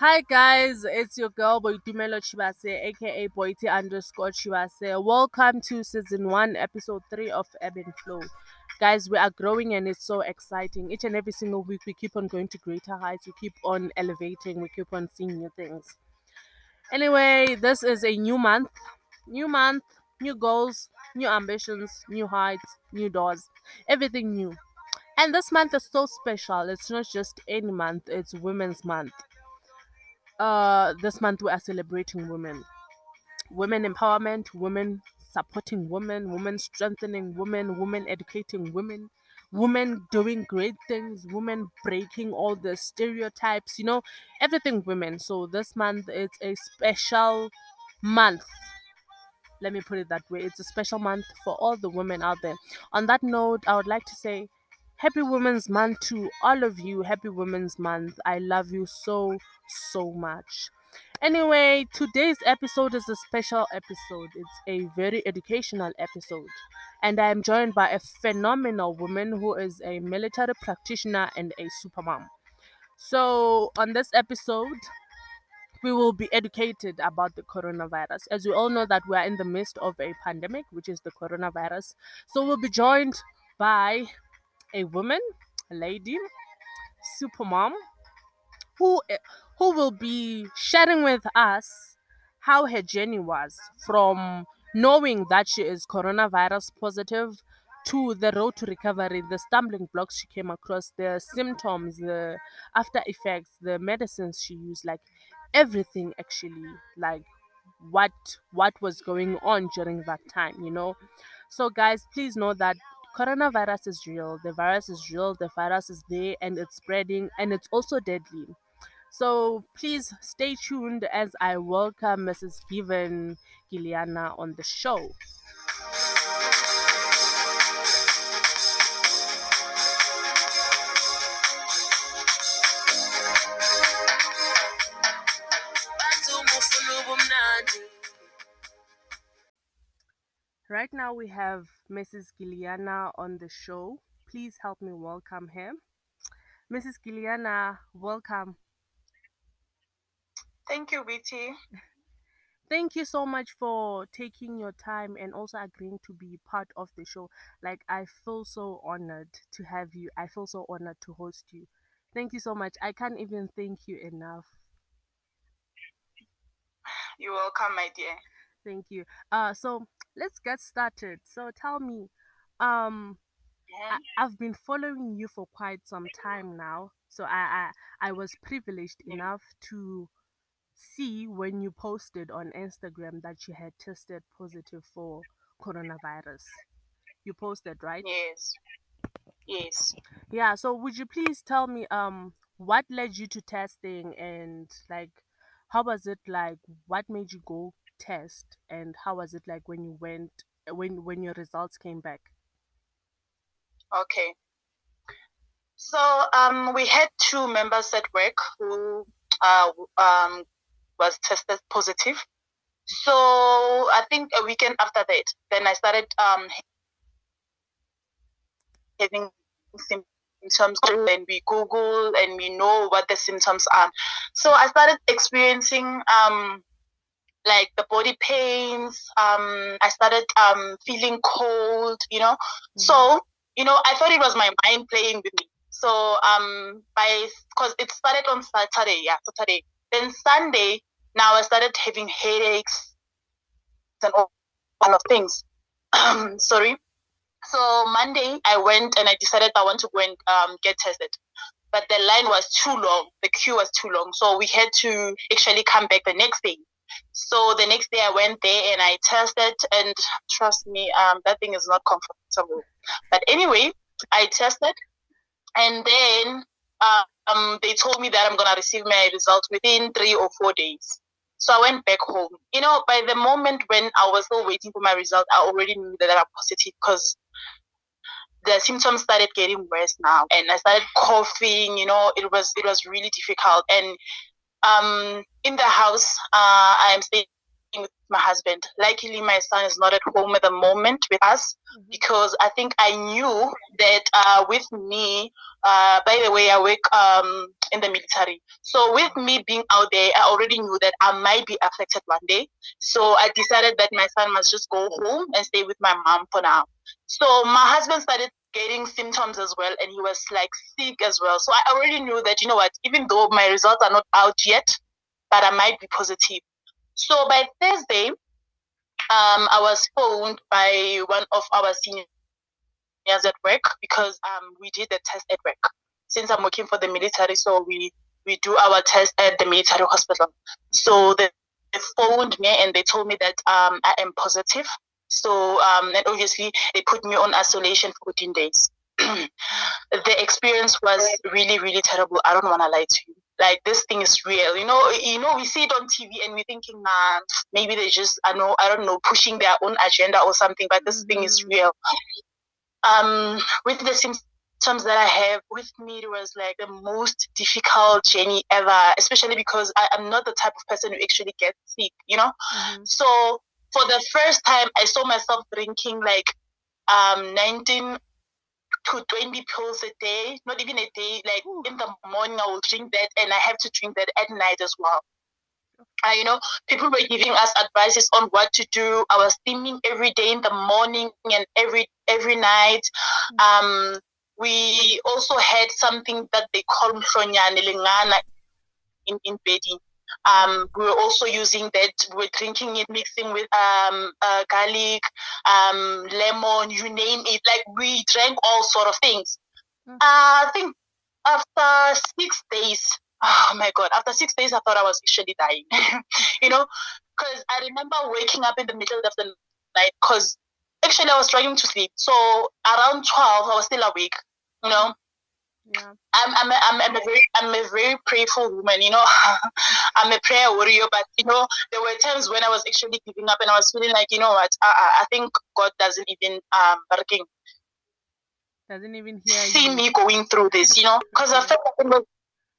Hi guys, it's your girl Boitumelo Chibase, aka Boiti underscore Chibase. Welcome to season one, episode three of Ebb and Flow. Guys, we are growing and it's so exciting. Each and every single week, we keep on going to greater heights. We keep on elevating. We keep on seeing new things. Anyway, this is a new month, new month, new goals, new ambitions, new heights, new doors, everything new. And this month is so special. It's not just any month, it's Women's Month uh, this month we are celebrating women, women empowerment, women supporting women, women strengthening women, women educating women, women doing great things, women breaking all the stereotypes, you know, everything women. So this month it's a special month. Let me put it that way. It's a special month for all the women out there. On that note, I would like to say Happy Women's Month to all of you. Happy Women's Month. I love you so, so much. Anyway, today's episode is a special episode. It's a very educational episode. And I am joined by a phenomenal woman who is a military practitioner and a supermom. So, on this episode, we will be educated about the coronavirus. As we all know that we are in the midst of a pandemic, which is the coronavirus. So, we'll be joined by a woman, a lady, super mom, who eh, who will be sharing with us how her journey was from knowing that she is coronavirus positive to the road to recovery, the stumbling blocks she came across, the symptoms, the after effects, the medicines she used, like everything actually, like what what was going on during that time, you know. So guys, please know that coronavirus is real. The virus is real. The virus is there and it's spreading and it's also deadly. So please stay tuned as I welcome Mrs. Given Giliana on the show. Right now we have Mrs. Giliana on the show. Please help me welcome her. Mrs. Giliana, welcome. Thank you, BT. Thank you so much for taking your time and also agreeing to be part of the show. Like, I feel so honored to have you. I feel so honored to host you. Thank you so much. I can't even thank you enough. You're welcome, my dear. Thank you. Uh, so let's get started. So tell me, um, I, I've been following you for quite some time now. So I, I I was privileged enough to see when you posted on Instagram that you had tested positive for coronavirus. You posted, right? Yes. Yes. Yeah, so would you please tell me um what led you to testing and like how was it like what made you go test and how was it like when you went when when your results came back? Okay. So um, we had two members at work who uh, um, was tested positive. So I think a weekend after that, then I started um, having symptoms and we Google and we know what the symptoms are. So I started experiencing um, like the body pains. Um, I started um, feeling cold, you know. Mhm. So you know, I thought it was my mind playing with me. So um, by because it started on Saturday, yeah, Saturday. Then Sunday, now I started having headaches and all kind of things. Sorry. So Monday, I went and I decided I want to go and um, get tested, but the line was too long. The queue was too long, so we had to actually come back the next day. So the next day, I went there and I tested, and trust me, um, that thing is not comfortable. But anyway, I tested, and then uh, um, they told me that I'm gonna receive my results within three or four days. So I went back home. You know, by the moment when I was still waiting for my result, I already knew that I'm positive because the symptoms started getting worse now, and I started coughing. You know, it was it was really difficult. And um, in the house, uh, I am staying with my husband. Luckily, my son is not at home at the moment with us Mhm. because I think I knew that uh, with me. Uh, by the way, I work um, in the military. So with me being out there, I already knew that I might be affected one day. So I decided that my son must just go home and stay with my mom for now. So my husband started getting symptoms as well, and he was like sick as well. So I already knew that you know what, even though my results are not out yet, but I might be positive. So by Thursday, um, I was phoned by one of our seniors at work because um, we did the test at work. Since I'm working for the military, so we we do our test at the military hospital. So they, they phoned me and they told me that um, I am positive. So um, and obviously they put me on isolation for 14 days. the experience was really really terrible. I don't want to lie to you. Like this thing is real, you know. You know, we see it on TV and we're thinking, man, maybe they're just, I know, I don't know, pushing their own agenda or something. But this thing is mm-hmm. real um, with the symptoms that I have with me, it was like the most difficult journey ever, especially because I am not the type of person who actually gets sick, you know? Mm-hmm. So for the first time, I saw myself drinking like um, 19 to 20 pills a day, not even a day, like in the morning I will drink that and I have to drink that at night as well uh, you know, people were giving us advices on what to do. I was steaming every day in the morning and every every night. Um, we also had something that they call mhlonyane lingana in, in bedding. Um, we were also using that. We were drinking it, mixing with um, uh, garlic, um, lemon, you name it. Like we drank all sort of things. Mm. Uh, I think after six days, oh my god after six days i thought i was actually dying you know because i remember waking up in the middle of the night because actually i was trying to sleep so around 12 i was still awake you know yeah. I'm, I'm, a, I'm, I'm a very I'm a very prayerful woman, you know. I'm a prayer warrior, but you know there were times when I was actually giving up and I was feeling like you know what I, I think God doesn't even um working doesn't even hear see you. me going through this, you know, because I felt like it was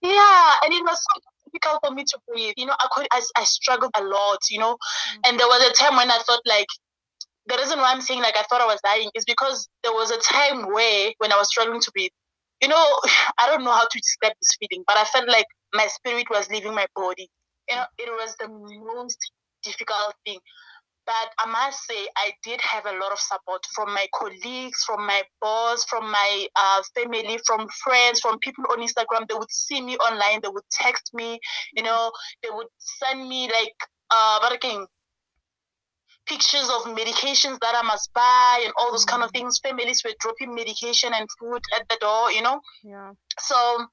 yeah, and it was so difficult for me to breathe. You know, I could I, I struggled a lot, you know. Mm-hmm. And there was a time when I thought like the reason why I'm saying like I thought I was dying is because there was a time where when I was struggling to breathe. You know, I don't know how to describe this feeling, but I felt like my spirit was leaving my body. You know, it was the most difficult thing. But I must say, I did have a lot of support from my colleagues, from my boss, from my uh, family, from friends, from people on Instagram. They would see me online, they would text me, you know, they would send me like, uh, but again, pictures of medications that I must buy and all those kind of mm. things. Families were dropping medication and food at the door, you know. Yeah. So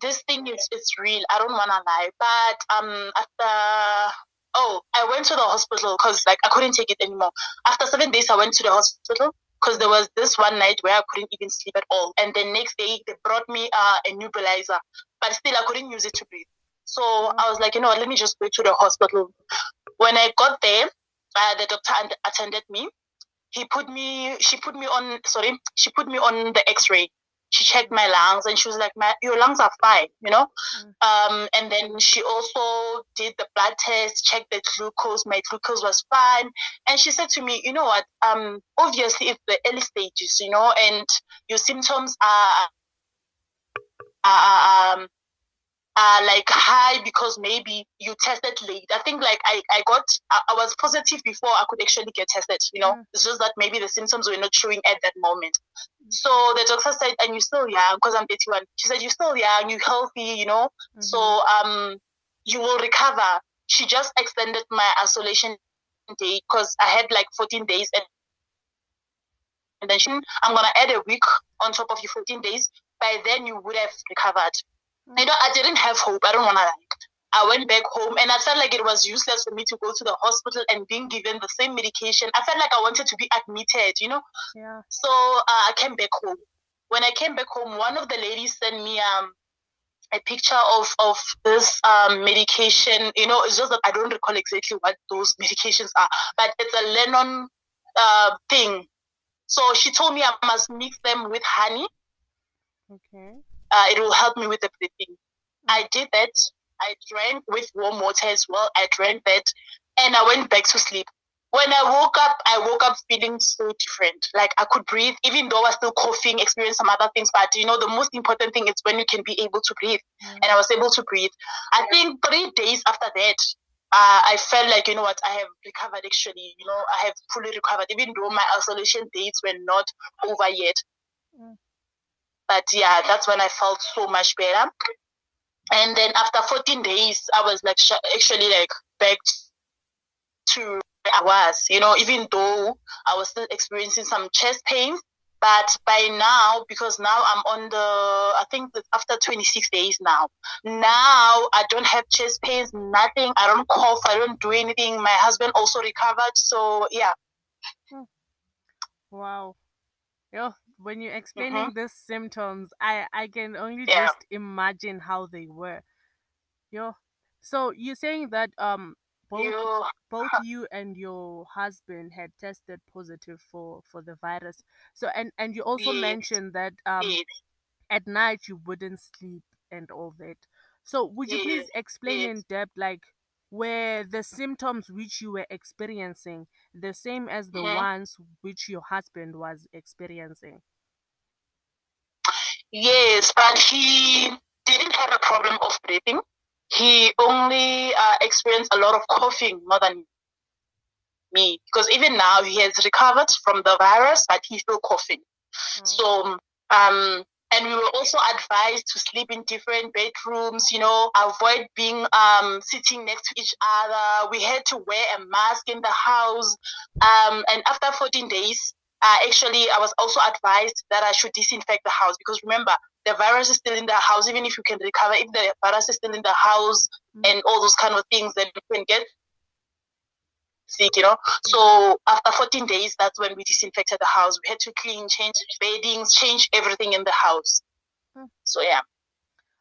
this thing is it's real. I don't wanna lie, but um after oh, I went to the hospital because like I couldn't take it anymore. After seven days, I went to the hospital because there was this one night where I couldn't even sleep at all. And the next day, they brought me uh, a nebulizer, but still I couldn't use it to breathe. So I was like, you know what, let me just go to the hospital. When I got there, the doctor and attended me. He put me, she put me on, sorry, she put me on the X-ray she checked my lungs and she was like, my, your lungs are fine, you know? Mm. Um, and then she also did the blood test, checked the glucose. My glucose was fine. And she said to me, you know what? Um, obviously it's the early stages, you know, and your symptoms are, are um, uh, like high because maybe you tested late. I think like I, I got I, I was positive before I could actually get tested. You know, mm. it's just that maybe the symptoms were not showing at that moment. Mm. So the doctor said, and you're still young because I'm 31. She said you're still young, you're healthy. You know, mm-hmm. so um you will recover. She just extended my isolation day because I had like 14 days and. And then she, I'm gonna add a week on top of your 14 days. By then, you would have recovered you know, I didn't have hope. I don't want to like. I went back home and I felt like it was useless for me to go to the hospital and being given the same medication. I felt like I wanted to be admitted, you know. Yeah. So uh, I came back home. When I came back home, one of the ladies sent me um a picture of of this um medication. You know, it's just that I don't recall exactly what those medications are, but it's a Lennon uh thing. So she told me I must mix them with honey. Okay uh, it will help me with the breathing. I did that. I drank with warm water as well. I drank that, and I went back to sleep. when I woke up, I woke up feeling so different. Like I could breathe, even though I was still coughing, experience some other things. But you know, the most important thing is when you can be able to breathe. Mm. And I was able to breathe. I think three days after that, uh, I felt like, you know what, I have recovered actually. You know, I have fully recovered, even though my isolation dates were not over yet. Mm. But yeah, that's when I felt so much better. And then after 14 days, I was like actually like back to I was, you know, even though I was still experiencing some chest pain. But by now, because now I'm on the, I think after 26 days now, now I don't have chest pains, nothing. I don't cough, I don't do anything. My husband also recovered. So, yeah. Hmm. Wow. Yo, when you're explaining mm-hmm. these symptoms, I, I can only yeah. just imagine how they were. Yo, so you're saying that um both you, both you and your husband had tested positive for for the virus. So and and you also mentioned that um at night you wouldn't sleep and all that. So would you please explain in depth like were the symptoms which you were experiencing the same as the mm-hmm. ones which your husband was experiencing yes but he didn't have a problem of breathing he only uh, experienced a lot of coughing more than me because even now he has recovered from the virus, but he's still coughing. Mm. So, um, and we were also advised to sleep in different bedrooms, you know, avoid being um, sitting next to each other. We had to wear a mask in the house. Um, and after 14 days, uh, actually, I was also advised that I should disinfect the house because remember, the virus is still in the house. Even if you can recover, if the virus is still in the house mm-hmm. and all those kind of things, then you can get sick, you know. So after 14 days, that's when we disinfected the house. We had to clean, change beddings, change everything in the house. Mm-hmm. So yeah.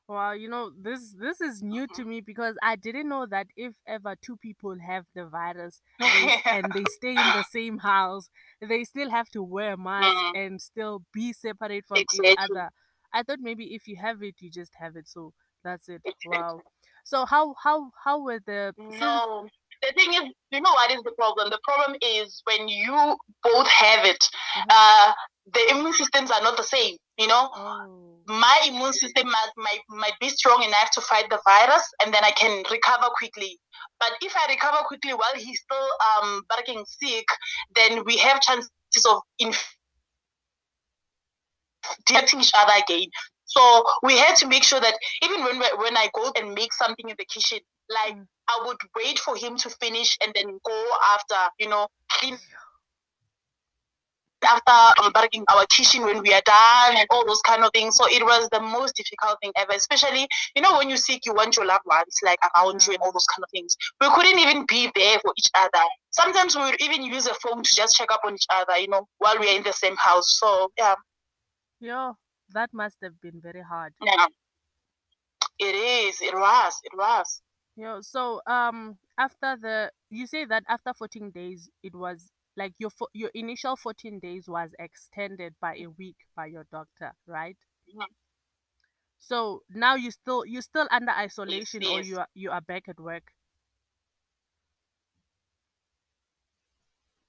Well, you know, this this is new to me because I didn't know that if ever two people have the virus they, and they stay in the same house, they still have to wear masks mm-hmm. and still be separate from exactly. each other. I thought maybe if you have it, you just have it. So that's it. Wow. So how how how were the no? The thing is, you know what is the problem? The problem is when you both have it, mm-hmm. uh, the immune systems are not the same. You know, oh. my immune system might, might might be strong enough to fight the virus, and then I can recover quickly. But if I recover quickly while he's still um barking sick, then we have chances of infecting each other again. So we had to make sure that even when when I go and make something in the kitchen, like mm. I would wait for him to finish and then go after, you know, clean after um, unpacking our kitchen when we are done and all those kind of things. So it was the most difficult thing ever, especially, you know, when you sick, you want your loved ones like around you and all those kind of things. We couldn't even be there for each other. Sometimes we would even use a phone to just check up on each other, you know, while we are in the same house. So yeah. Yeah, that must have been very hard. Yeah. It is. It was. It was. Yeah. So um after the you say that after 14 days it was like your your initial 14 days was extended by a week by your doctor, right? Mm-hmm. So now you still you still under isolation or you are you are back at work?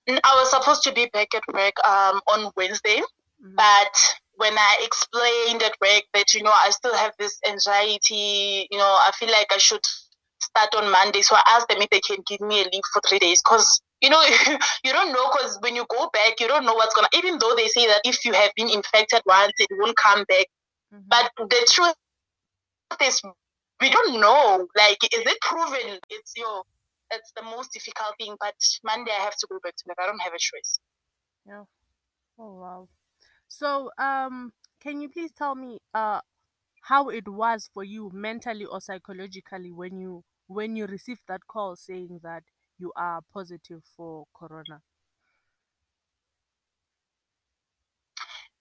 I was supposed to be back at work um on Wednesday, mm-hmm. but when I explained at work that, you know, I still have this anxiety, you know, I feel like I should start on Monday. So I asked them if they can give me a leave for three days because, you know, you don't know because when you go back, you don't know what's going to, even though they say that if you have been infected once, it won't come back. Mm-hmm. But the truth is, we don't know. Like, is it proven? It's your, that's the most difficult thing. But Monday I have to go back to work. I don't have a choice. Yeah. Oh, wow. So, um, can you please tell me uh how it was for you mentally or psychologically when you when you received that call saying that you are positive for corona?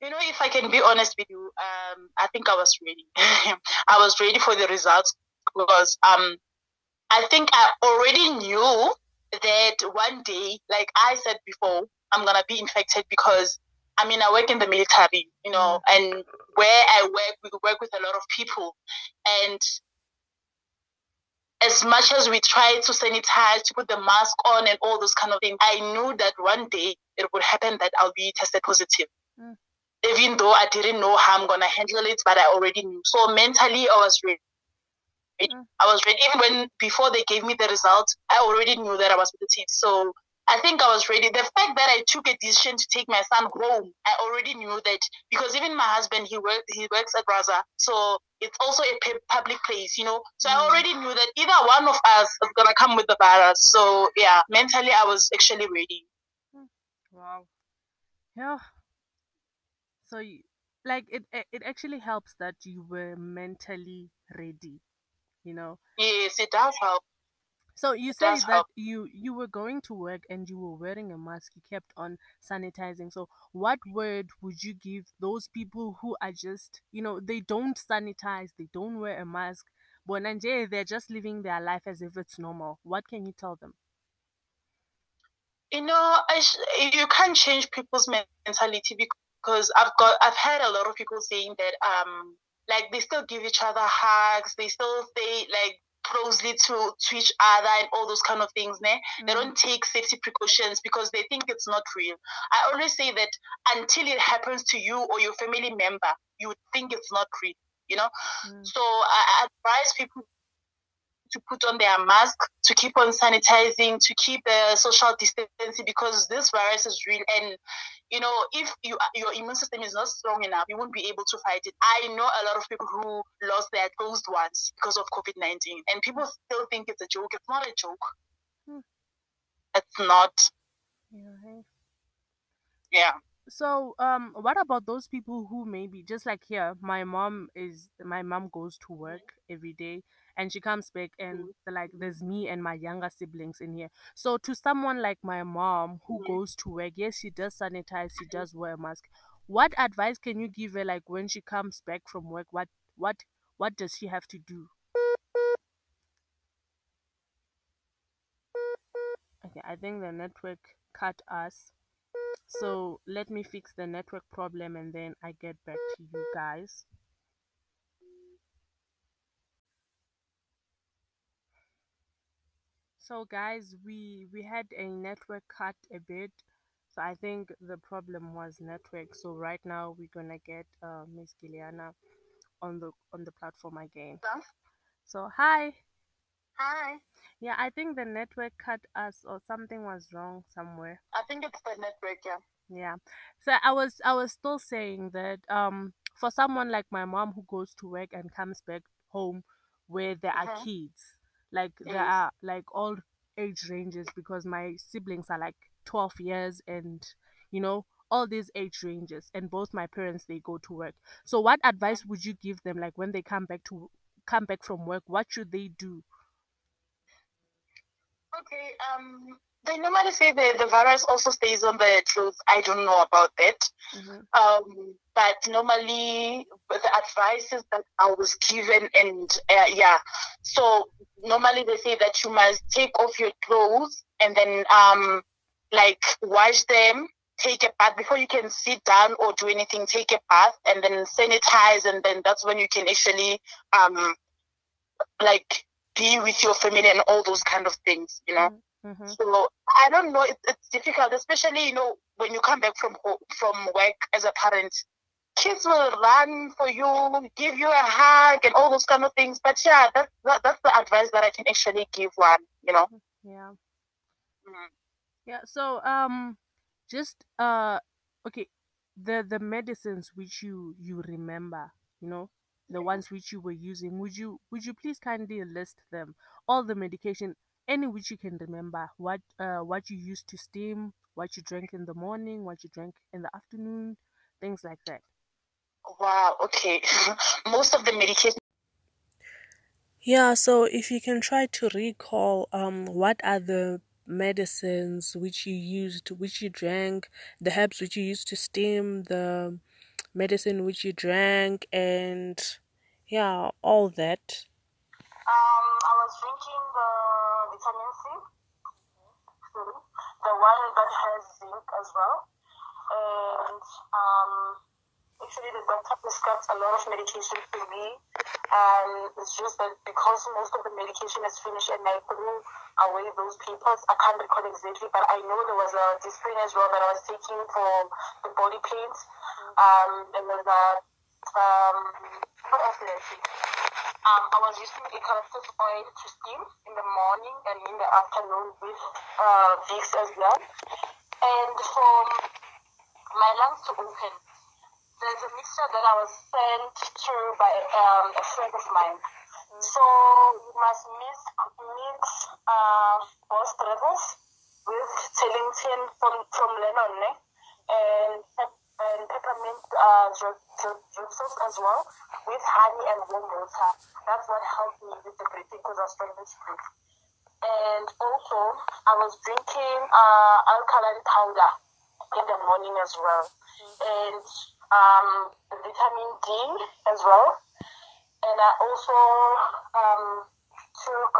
You know, if I can be honest with you, um, I think I was ready. I was ready for the results because um, I think I already knew that one day, like I said before, I'm gonna be infected because I mean, I work in the military, you know, mm. and where I work, we work with a lot of people, and as much as we tried to sanitize, to put the mask on and all those kind of things, I knew that one day it would happen that I'll be tested positive. Mm. Even though I didn't know how I'm gonna handle it, but I already knew. So mentally, I was ready. Mm. I was ready. Even when before they gave me the result, I already knew that I was positive. So I think I was ready. The fact that I took a decision to take my son home, I already knew that because even my husband, he works he works at Raza, so it's also a public place, you know. So mm. I already knew that either one of us is gonna come with the virus. So yeah, mentally I was actually ready. Hmm. Wow. Yeah. So, you, like, it it actually helps that you were mentally ready. You know. Yes, it does help. So you say that help. you you were going to work and you were wearing a mask. You kept on sanitizing. So what word would you give those people who are just you know they don't sanitize, they don't wear a mask, but Nigeria they're just living their life as if it's normal. What can you tell them? You know, sh- you can't change people's mentality because I've got I've heard a lot of people saying that um like they still give each other hugs, they still say like closely to, to each other and all those kind of things. Ne? Mm. They don't take safety precautions because they think it's not real. I always say that until it happens to you or your family member, you would think it's not real. You know, mm. so I advise people to put on their mask, to keep on sanitizing, to keep the social distancing because this virus is real. And you know, if you your immune system is not strong enough, you won't be able to fight it. I know a lot of people who lost their close ones because of COVID nineteen, and people still think it's a joke. It's not a joke. Hmm. It's not. Yeah. Yeah. So, um, what about those people who maybe just like here? My mom is my mom goes to work every day and she comes back and mm-hmm. like there's me and my younger siblings in here so to someone like my mom who mm-hmm. goes to work yes she does sanitize she does wear a mask what advice can you give her like when she comes back from work what what what does she have to do okay i think the network cut us so let me fix the network problem and then i get back to you guys So guys, we we had a network cut a bit. So I think the problem was network. So right now we're gonna get uh, Miss Giliana on the on the platform again. So hi. Hi. Yeah, I think the network cut us or something was wrong somewhere. I think it's the network, yeah. Yeah. So I was I was still saying that um for someone like my mom who goes to work and comes back home where there are mm-hmm. kids like there are like all age ranges because my siblings are like 12 years and you know all these age ranges and both my parents they go to work so what advice would you give them like when they come back to come back from work what should they do okay um they normally say the, the virus also stays on the clothes. I don't know about that. Mm-hmm. Um, but normally the advice is that I was given and uh, yeah. So normally they say that you must take off your clothes and then um like wash them take a bath before you can sit down or do anything take a bath and then sanitize and then that's when you can actually um like be with your family and all those kind of things you know mm-hmm. Mm-hmm. So I don't know. It, it's difficult, especially you know when you come back from from work as a parent. Kids will run for you, give you a hug, and all those kind of things. But yeah, that's that, that's the advice that I can actually give one. You know. Yeah. Mm-hmm. Yeah. So um, just uh, okay, the the medicines which you you remember, you know, the ones which you were using would you would you please kindly list them? All the medication any which you can remember what uh what you used to steam what you drank in the morning what you drank in the afternoon things like that. Wow okay. Most of the medication yeah so if you can try to recall um what are the medicines which you used which you drank the herbs which you used to steam the medicine which you drank and yeah all that. Um i was drinking the vitamin C, the one that has zinc as well, and um, actually the doctor prescribed a lot of medication for me. And it's just that because most of the medication is finished and I threw away those papers, I can't recall exactly, but I know there was a disprin as well that I was taking for the body pains. Um, there was a, um, what else did I take? Um, I was using eucalyptus oil to steam in the morning and in the afternoon with uh, Vicks as well. And for my lungs to open, there's a mixture that I was sent through by um, a friend of mine. So you must mix, mix uh, both levels with Tellington from, from Lennon eh? and, and peppermint uh, drip as well with honey and warm water. That's what helped me with the breathing because I was struggling to breathe. And also, I was drinking uh, alkaline powder in the morning as well. And um, vitamin D as well. And I also um, took,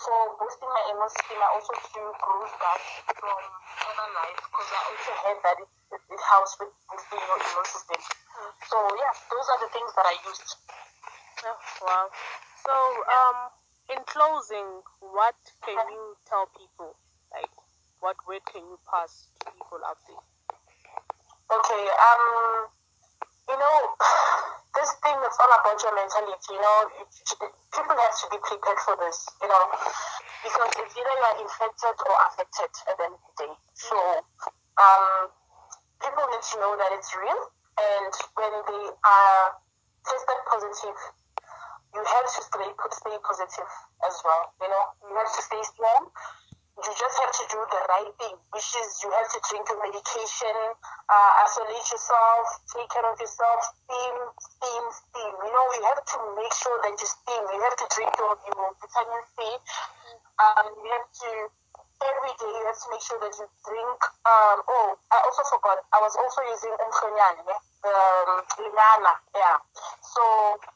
for boosting my immune system, I also took Rosebud from Herbalife because I also heard that it, it, it helps with boosting your immune system. Mm. So, yeah, those are the things that I used. Oh, wow. So, um, in closing, what can you tell people? Like, what word can you pass to people out there? Okay, um, you know, this thing is all about your mentality. You know, people have to be prepared for this. You know, because it's either you are infected or affected at the end of the day. So, um, people need to know that it's real, and when they are tested positive, you have to stay stay positive as well. You know, you have to stay strong you just have to do the right thing, which is you have to drink your medication, uh, isolate yourself, take care of yourself, steam, steam, steam. You know, you have to make sure that you steam. You have to drink your, your vitamin C. Um, you have to every day you have to make sure that you drink. Um, oh, I also forgot. I was also using umhlonyane, um, linana, yeah. So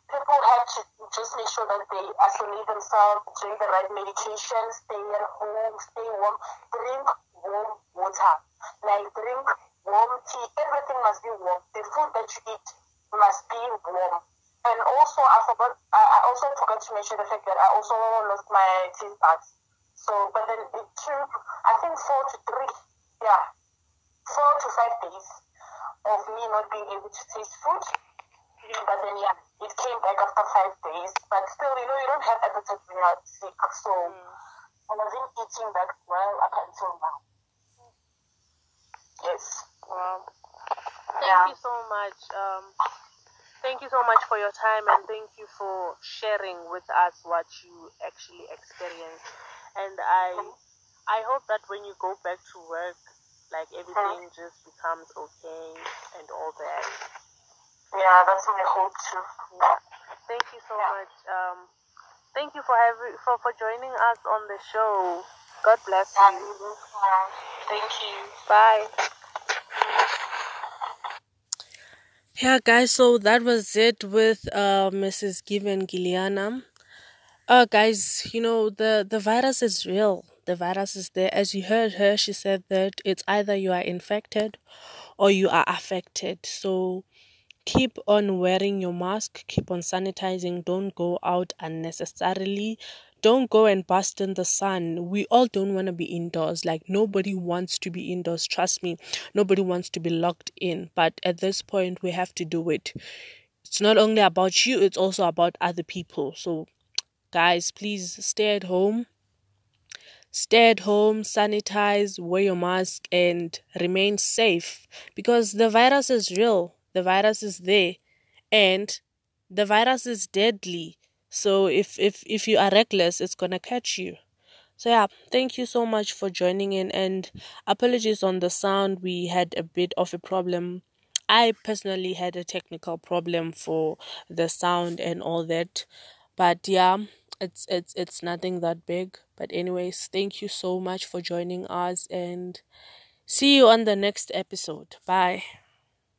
people have to just make sure that they isolate themselves, drink the right medication, stay at home, stay warm, drink warm water, like drink warm tea. Everything must be warm. The food that you eat must be warm. And also, I forgot. I also forgot to mention the fact that I also lost my taste buds. So, but then it took, I think, four to three, yeah, four to five days of me not being able to taste food. But then, yeah, it came back after five days. But still, you know, you don't have appetite when you're sick. So mm. I wasn't eating that well up until now. Yes. Wow. Thank yeah. you so much. Um, thank you so much for your time and thank you for sharing with us what you actually experienced. And I, I hope that when you go back to work, like everything just becomes okay and all that. Yeah, that's my hope too. Yeah. Thank you so yeah. much. Um, thank you for having for, for joining us on the show. God bless you. Thank you. Bye. Yeah, guys, so that was it with uh, Mrs. Given Giliana. Uh, guys, you know, the, the virus is real. The virus is there. As you heard her, she said that it's either you are infected or you are affected. So, keep on wearing your mask, keep on sanitizing, don't go out unnecessarily. Don't go and bust in the sun. We all don't want to be indoors. Like, nobody wants to be indoors. Trust me, nobody wants to be locked in. But at this point, we have to do it. It's not only about you, it's also about other people. So, guys, please stay at home. Stay at home, sanitize, wear your mask, and remain safe because the virus is real the virus is there and the virus is deadly so if if if you are reckless it's gonna catch you. So yeah thank you so much for joining in and apologies on the sound. We had a bit of a problem. I personally had a technical problem for the sound and all that but yeah it's it's it's nothing that big. But anyways thank you so much for joining us and see you on the next episode. Bye